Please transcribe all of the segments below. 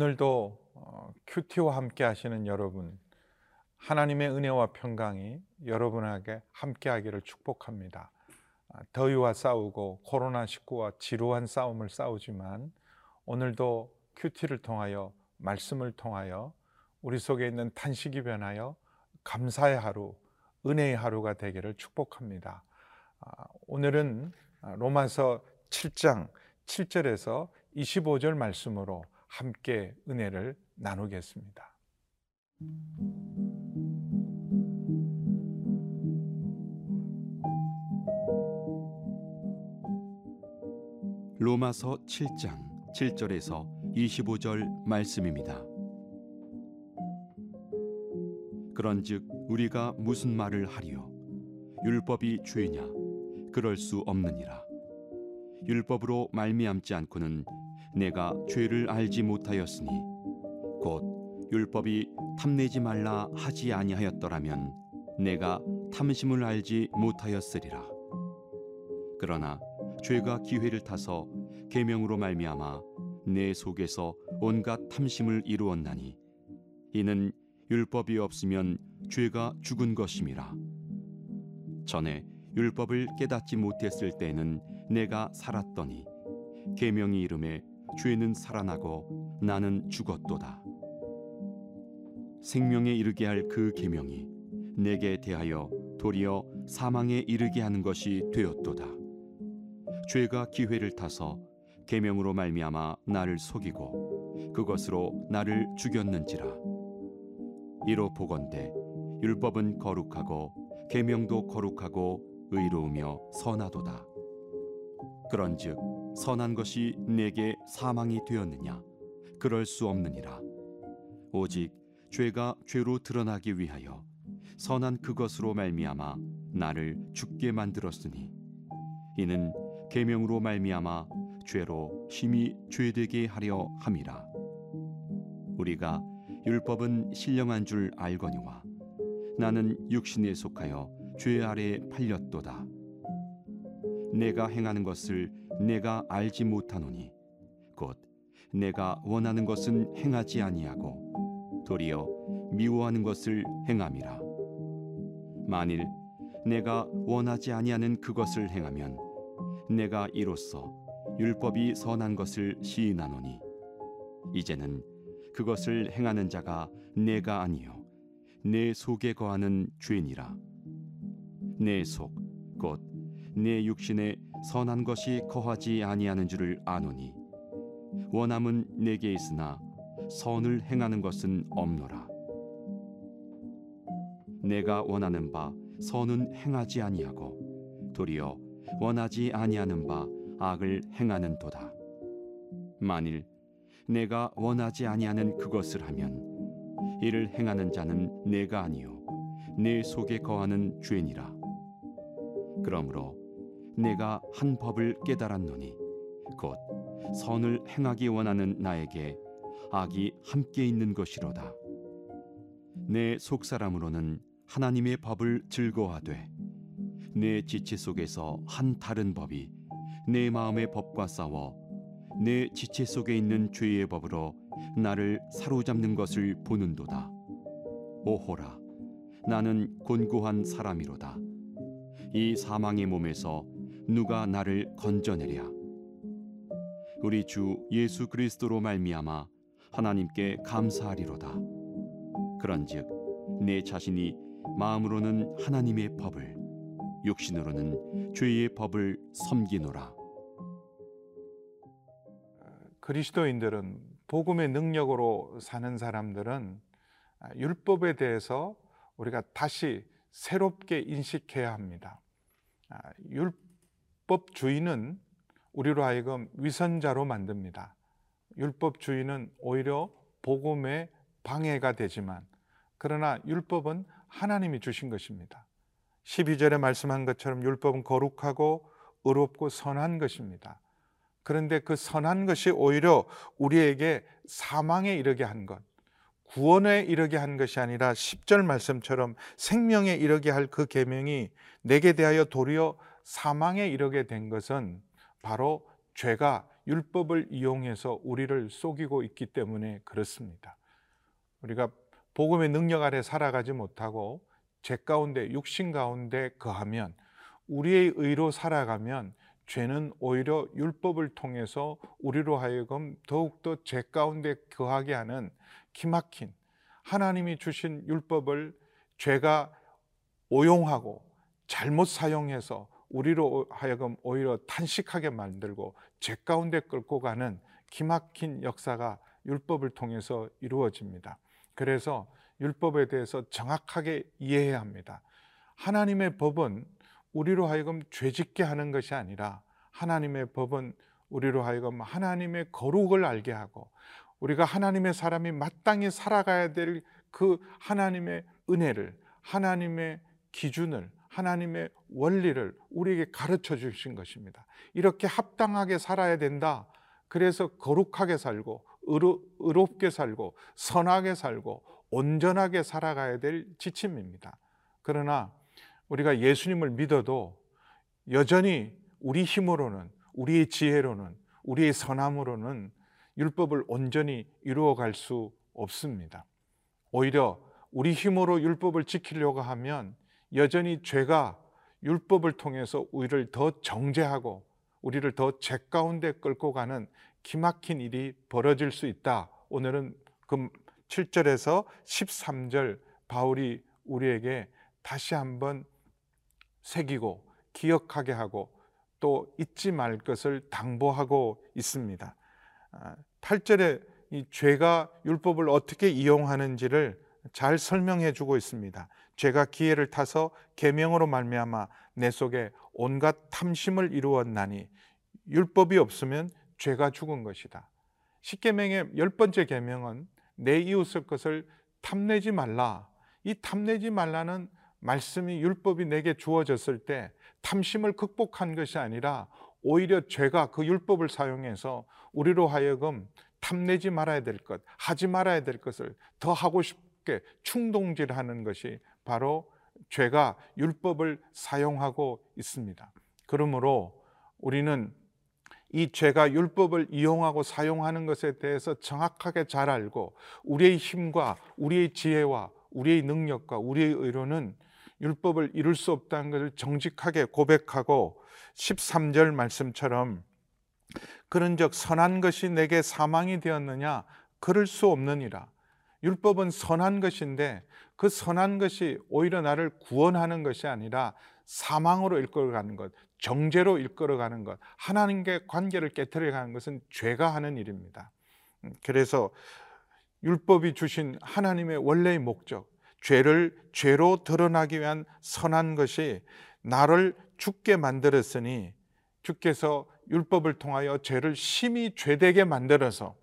오늘도 어, 큐티와 함께 하시는 여러분, 하나님의 은혜와 평강이 여러분에게 함께 하기를 축복합니다. 아, 더위와 싸우고 코로나19와 지루한 싸움을 싸우지만 오늘도 큐티를 통하여 말씀을 통하여 우리 속에 있는 탄식이 변하여 감사의 하루, 은혜의 하루가 되기를 축복합니다. 아, 오늘은 로마서 7장 7절에서 25절 말씀으로 함께 은혜를 나누겠습니다. 로마서 7장 7절에서 25절 말씀입니다. 그런즉 우리가 무슨 말을 하리요 율법이 죄냐 그럴 수 없느니라 율법으로 말미암지 않고는 내가 죄를 알지 못하였으니 곧 율법이 탐내지 말라 하지 아니하였더라면 내가 탐심을 알지 못하였으리라. 그러나 죄가 기회를 타서 계명으로 말미암아 내 속에서 온갖 탐심을 이루었나니 이는 율법이 없으면 죄가 죽은 것임이라. 전에 율법을 깨닫지 못했을 때는 내가 살았더니 계명이 이름에 죄는 살아나고 나는 죽었도다. 생명에 이르게 할 그 계명이 내게 대하여 도리어 사망에 이르게 하는 것이 되었도다. 죄가 기회를 타서 계명으로 말미암아 나를 속이고 그것으로 나를 죽였는지라. 이로 보건대 율법은 거룩하고 계명도 거룩하고 의로우며 선하도다. 그런즉 선한 것이 내게 사망이 되었느냐? 그럴 수 없느니라. 오직 죄가 죄로 드러나기 위하여 선한 그것으로 말미암아 나를 죽게 만들었으니 이는 계명으로 말미암아 죄로 힘이 죄되게 하려 함이라. 우리가 율법은 신령한 줄 알거니와 나는 육신에 속하여 죄 아래 팔렸도다. 내가 행하는 것을 내가 알지 못하노니 곧 내가 원하는 것은 행하지 아니하고 도리어 미워하는 것을 행함이라. 만일 내가 원하지 아니하는 그것을 행하면 내가 이로써 율법이 선한 것을 시인하노니 이제는 그것을 행하는 자가 내가 아니요 내 속에 거하는 죄니라. 내 속 곧 내 육신에 선한 것이 거하지 아니하는 줄을 아노니. 원함은 내게 있으나 선을 행하는 것은 없노라. 내가 원하는 바 선은 행하지 아니하고 도리어 원하지 아니하는 바 악을 행하는도다. 만일 내가 원하지 아니하는 그것을 하면 이를 행하는 자는 내가 아니요 내 속에 거하는 죄니라. 그러므로 내가 한 법을 깨달았노니 곧 선을 행하기 원하는 나에게 악이 함께 있는 것이로다. 내 속사람으로는 하나님의 법을 즐거워하되 내 지체 속에서 한 다른 법이 내 마음의 법과 싸워 내 지체 속에 있는 죄의 법으로 나를 사로잡는 것을 보는도다. 오호라, 나는 곤고한 사람이로다. 이 사망의 몸에서 누가 나를 건져내랴. 우리 주 예수 그리스도로 말미암아 하나님께 감사하리로다. 그런즉 내 자신이 마음으로는 하나님의 법을 육신으로는 죄의 법을 섬기노라. 그리스도인들은 복음의 능력으로 사는 사람들은 율법에 대해서 우리가 다시 새롭게 인식해야 합니다. 율 율법주의는 우리로 하여금 위선자로 만듭니다. 율법주의는 오히려 복음의 방해가 되지만 그러나 율법은 하나님이 주신 것입니다. 12절에 말씀한 것처럼 율법은 거룩하고 의롭고 선한 것입니다. 그런데 그 선한 것이 오히려 우리에게 사망에 이르게 한 것, 구원에 이르게 한 것이 아니라 10절 말씀처럼 생명에 이르게 할 그 계명이 내게 대하여 도리어 사망에 이르게 된 것은 바로 죄가 율법을 이용해서 우리를 속이고 있기 때문에 그렇습니다. 우리가 복음의 능력 아래 살아가지 못하고 죄 가운데 육신 가운데 거하면 우리의 의로 살아가면 죄는 오히려 율법을 통해서 우리로 하여금 더욱더 죄 가운데 거하게 하는 기막힌 하나님이 주신 율법을 죄가 오용하고 잘못 사용해서 우리로 하여금 오히려 탄식하게 만들고 죄 가운데 끌고 가는 기막힌 역사가 율법을 통해서 이루어집니다. 그래서 율법에 대해서 정확하게 이해해야 합니다. 하나님의 법은 우리로 하여금 죄짓게 하는 것이 아니라 하나님의 법은 우리로 하여금 하나님의 거룩을 알게 하고 우리가 하나님의 사람이 마땅히 살아가야 될 그 하나님의 은혜를 하나님의 기준을 하나님의 원리를 우리에게 가르쳐 주신 것입니다. 이렇게 합당하게 살아야 된다. 그래서 거룩하게 살고 의로, 의롭게 살고 선하게 살고 온전하게 살아가야 될 지침입니다. 그러나 우리가 예수님을 믿어도 여전히 우리 힘으로는 우리의 지혜로는 우리의 선함으로는 율법을 온전히 이루어 갈 수 없습니다. 오히려 우리 힘으로 율법을 지키려고 하면 여전히 죄가 율법을 통해서 우리를 더 정죄하고 우리를 더 죄 가운데 끌고 가는 기막힌 일이 벌어질 수 있다. 오늘은 그 7절에서 13절 바울이 우리에게 다시 한번 새기고 기억하게 하고 또 잊지 말 것을 당부하고 있습니다. 8절에 아, 이 죄가 율법을 어떻게 이용하는지를 잘 설명해 주고 있습니다. 죄가 기회를 타서 계명으로 말미암아 내 속에 온갖 탐심을 이루었나니 율법이 없으면 죄가 죽은 것이다. 십계명의 열 번째 계명은 내 이웃의 것을 탐내지 말라. 이 탐내지 말라는 말씀이 율법이 내게 주어졌을 때 탐심을 극복한 것이 아니라 오히려 죄가 그 율법을 사용해서 우리로 하여금 탐내지 말아야 될 것, 하지 말아야 될 것을 더 하고 싶게 충동질하는 것이 바로 죄가 율법을 사용하고 있습니다. 그러므로 우리는 이 죄가 율법을 이용하고 사용하는 것에 대해서 정확하게 잘 알고 우리의 힘과 우리의 지혜와 우리의 능력과 우리의 의로는 율법을 이룰 수 없다는 것을 정직하게 고백하고 13절 말씀처럼 그런적 선한 것이 내게 사망이 되었느냐 그럴 수 없느니라 율법은 선한 것인데 그 선한 것이 오히려 나를 구원하는 것이 아니라 사망으로 이끌어가는 것, 정죄로 이끌어가는 것, 하나님께 관계를 깨뜨려가는 것은 죄가 하는 일입니다. 음, 그래서 율법이 주신 하나님의 원래의 목적, 죄를 죄로 드러나기 위한 선한 것이 나를 죽게 만들었으니 주께서 율법을 통하여 죄를 심히 죄되게 만들어서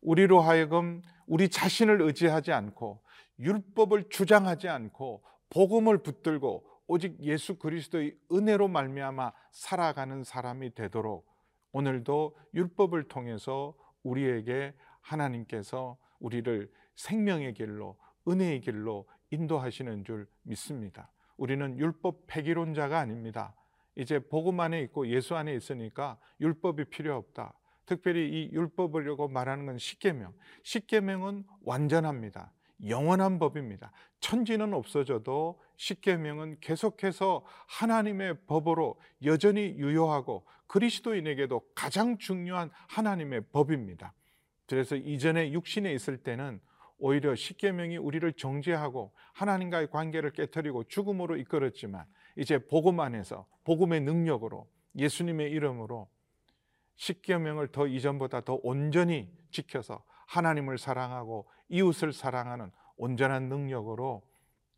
우리로 하여금 우리 자신을 의지하지 않고 율법을 주장하지 않고 복음을 붙들고 오직 예수 그리스도의 은혜로 말미암아 살아가는 사람이 되도록 오늘도 율법을 통해서 우리에게 하나님께서 우리를 생명의 길로 은혜의 길로 인도하시는 줄 믿습니다. 우리는 율법 폐기론자가 아닙니다. 이제 복음 안에 있고 예수 안에 있으니까 율법이 필요 없다. 특별히 이 율법이라고 말하는 건 십계명. 십계명은 완전합니다. 영원한 법입니다. 천지는 없어져도 십계명은 계속해서 하나님의 법으로 여전히 유효하고 그리스도인에게도 가장 중요한 하나님의 법입니다. 그래서 이전에 육신에 있을 때는 오히려 십계명이 우리를 정죄하고 하나님과의 관계를 깨뜨리고 죽음으로 이끌었지만 이제 복음 안에서 복음의 능력으로 예수님의 이름으로 십계명을 더 이전보다 더 온전히 지켜서 하나님을 사랑하고 이웃을 사랑하는 온전한 능력으로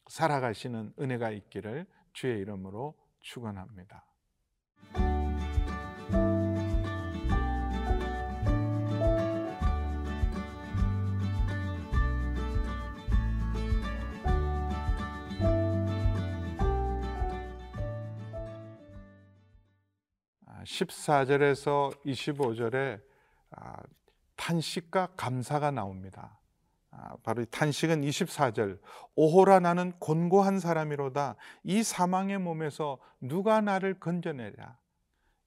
살아가시는 은혜가 있기를 주의 이름으로 축원합니다. 14절에서 25절에 아, 탄식과 감사가 나옵니다. 아, 바로 이 탄식은 24절. 오호라 나는 곤고한 사람이로다. 이 사망의 몸에서 누가 나를 건져내랴?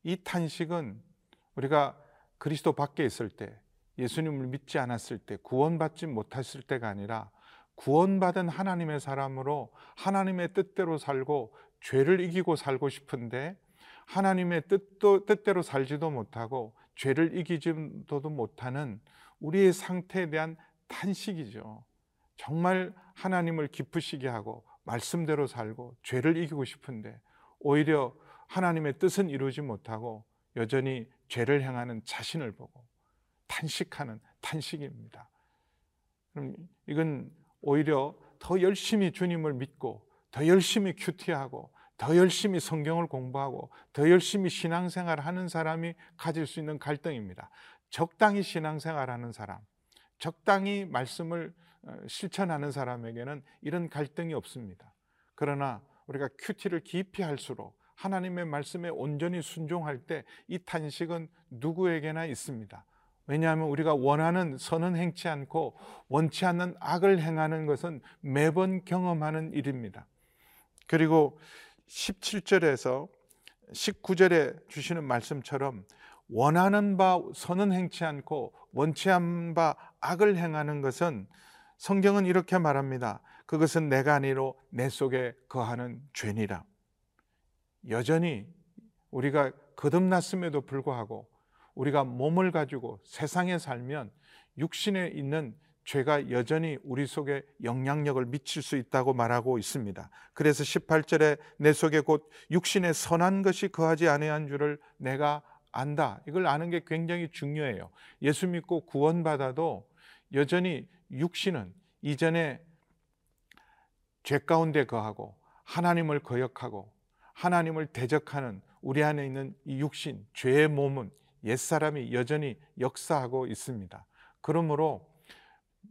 이 탄식은 우리가 그리스도 밖에 있을 때 예수님을 믿지 않았을 때 구원받지 못했을 때가 아니라 구원받은 하나님의 사람으로 하나님의 뜻대로 살고 죄를 이기고 살고 싶은데 하나님의 뜻도, 뜻대로 살지도 못하고 죄를 이기지도 못하는 우리의 상태에 대한 탄식이죠. 정말 하나님을 기쁘시게 하고 말씀대로 살고 죄를 이기고 싶은데 오히려 하나님의 뜻은 이루지 못하고 여전히 죄를 행하는 자신을 보고 탄식하는 탄식입니다. 그럼 이건 오히려 더 열심히 주님을 믿고 더 열심히 큐티하고 더 열심히 성경을 공부하고 더 열심히 신앙생활 하는 사람이 가질 수 있는 갈등입니다. 적당히 신앙생활 하는 사람, 적당히 말씀을 어, 실천하는 사람에게는 이런 갈등이 없습니다. 그러나 우리가 큐티를 깊이 할수록 하나님의 말씀에 온전히 순종할 때 이 탄식은 누구에게나 있습니다. 왜냐하면 우리가 원하는 선은 행치 않고 원치 않는 악을 행하는 것은 매번 경험하는 일입니다. 그리고 17절에서 19절에 주시는 말씀처럼 원하는 바 선은 행치 않고 원치 않는 바 악을 행하는 것은 성경은 이렇게 말합니다. 그것은 내가 아니로 내 속에 거하는 죄니라. 여전히 우리가 거듭났음에도 불구하고 우리가 몸을 가지고 세상에 살면 육신에 있는 죄가 여전히 우리 속에 영향력을 미칠 수 있다고 말하고 있습니다. 그래서 18절에 내 속에 곧 육신에 선한 것이 거하지 아니한 줄을 내가 안다. 이걸 아는 게 굉장히 중요해요. 예수 믿고 구원받아도 여전히 육신은 이전에 죄 가운데 거하고 하나님을 거역하고 하나님을 대적하는 우리 안에 있는 이 육신, 죄의 몸은 옛사람이 여전히 역사하고 있습니다. 그러므로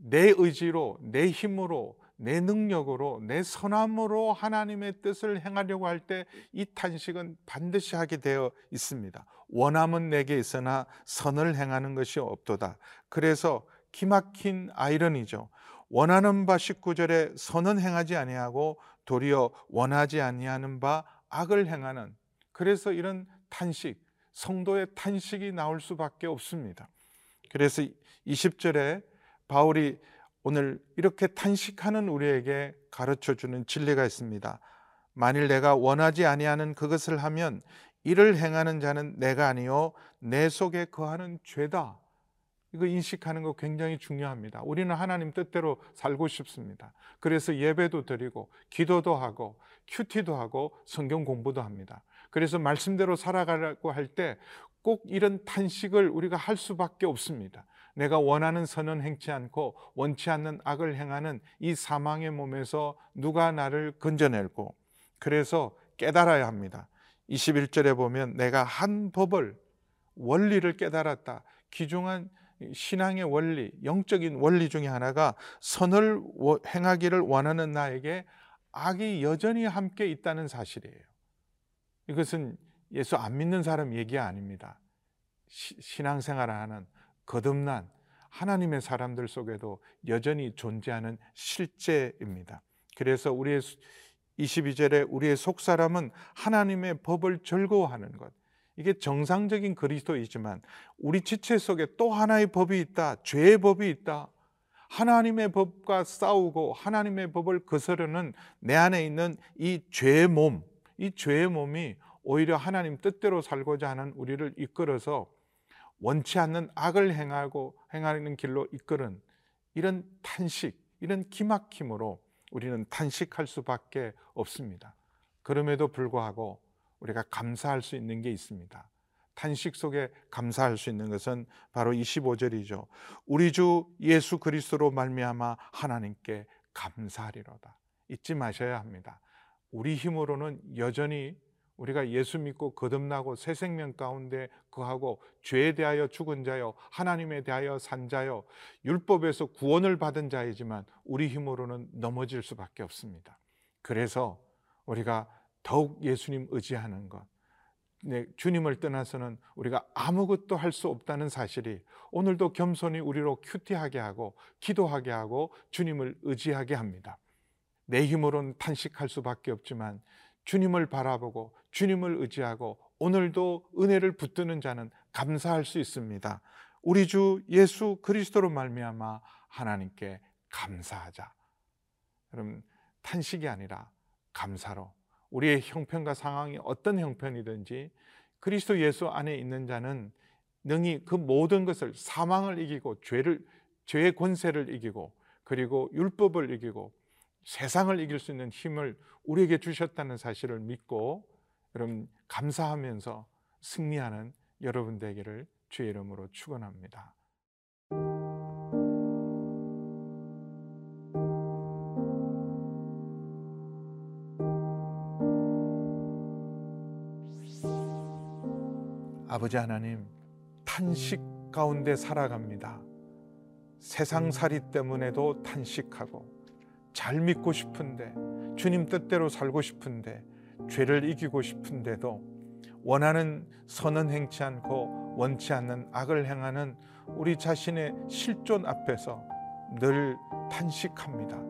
내 의지로, 내 힘으로, 내 능력으로, 내 선함으로 하나님의 뜻을 행하려고 할 때 이 탄식은 반드시 하게 되어 있습니다. 원함은 내게 있으나 선을 행하는 것이 없도다. 그래서 기막힌 아이러니죠. 원하는 바 19절에 선은 행하지 아니하고 도리어 원하지 아니하는 바 악을 행하는 그래서 이런 탄식, 성도의 탄식이 나올 수밖에 없습니다. 그래서 20절에 바울이 오늘 이렇게 탄식하는 우리에게 가르쳐 주는 진리가 있습니다. 만일 내가 원하지 아니하는 그것을 하면 이를 행하는 자는 내가 아니요 내 속에 거하는 죄다. 이거 인식하는 거 굉장히 중요합니다. 우리는 하나님 뜻대로 살고 싶습니다. 그래서 예배도 드리고 기도도 하고 큐티도 하고 성경 공부도 합니다. 그래서 말씀대로 살아가려고 할 때 꼭 이런 탄식을 우리가 할 수밖에 없습니다. 내가 원하는 선은 행치 않고 원치 않는 악을 행하는 이 사망의 몸에서 누가 나를 건져낼고 그래서 깨달아야 합니다. 21절에 보면 내가 한 법을 원리를 깨달았다. 귀중한 신앙의 원리, 영적인 원리 중에 하나가 선을 행하기를 원하는 나에게 악이 여전히 함께 있다는 사실이에요. 이것은 예수 안 믿는 사람 얘기 아닙니다. 신앙생활을 하는 거듭난 하나님의 사람들 속에도 여전히 존재하는 실제입니다. 그래서 우리의 22절에 우리의 속사람은 하나님의 법을 즐거워하는 것. 이게 정상적인 그리스도이지만 우리 지체 속에 또 하나의 법이 있다. 죄의 법이 있다. 하나님의 법과 싸우고 하나님의 법을 거스르는 내 안에 있는 이 죄의 몸, 이 죄의 몸이 오히려 하나님 뜻대로 살고자 하는 우리를 이끌어서 원치 않는 악을 행하고 행하는 길로 이끄는 이런 탄식, 이런 기막힘으로 우리는 탄식할 수밖에 없습니다. 그럼에도 불구하고 우리가 감사할 수 있는 게 있습니다. 탄식 속에 감사할 수 있는 것은 바로 25절이죠. 우리 주 예수 그리스도로 말미암아 하나님께 감사하리로다. 잊지 마셔야 합니다. 우리 힘으로는 여전히 우리가 예수 믿고 거듭나고 새 생명 가운데 거하고 죄에 대하여 죽은 자요 하나님에 대하여 산 자요 율법에서 구원을 받은 자이지만 우리 힘으로는 넘어질 수밖에 없습니다. 그래서 우리가 더욱 예수님 의지하는 것 네, 주님을 떠나서는 우리가 아무것도 할 수 없다는 사실이 오늘도 겸손히 우리로 큐티하게 하고 기도하게 하고 주님을 의지하게 합니다. 내 힘으로는 탄식할 수밖에 없지만 주님을 바라보고 주님을 의지하고 오늘도 은혜를 붙드는 자는 감사할 수 있습니다. 우리 주 예수 그리스도로 말미암아 하나님께 감사하자. 여러분 탄식이 아니라 감사로 우리의 형편과 상황이 어떤 형편이든지 그리스도 예수 안에 있는 자는 능히 그 모든 것을 사망을 이기고 죄를 죄의 권세를 이기고 그리고 율법을 이기고 세상을 이길 수 있는 힘을 우리에게 주셨다는 사실을 믿고 여러분 감사하면서 승리하는 여러분 되기를 주의 이름으로 축원합니다. 아버지 하나님 탄식 가운데 살아갑니다. 세상 살이 때문에도 탄식하고 잘 믿고 싶은데 주님 뜻대로 살고 싶은데 죄를 이기고 싶은데도 원하는 선은 행치 않고 원치 않는 악을 행하는 우리 자신의 실존 앞에서 늘 탄식합니다.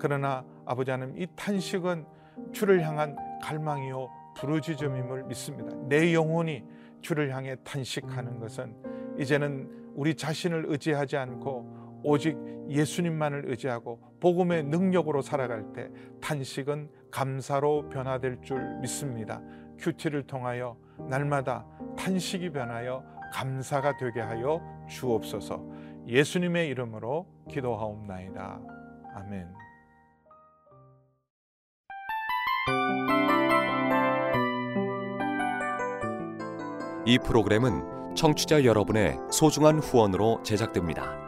그러나 아버지 하나님 이 탄식은 주를 향한 갈망이요 부르짖음임을 믿습니다. 내 영혼이 주를 향해 탄식하는 것은 이제는 우리 자신을 의지하지 않고 오직 예수님만을 의지하고 복음의 능력으로 살아갈 때 탄식은 감사로 변화될 줄 믿습니다. 큐티를 통하여 날마다 탄식이 변하여 감사가 되게 하여 주옵소서. 예수님의 이름으로 기도하옵나이다. 아멘. 이 프로그램은 청취자 여러분의 소중한 후원으로 제작됩니다.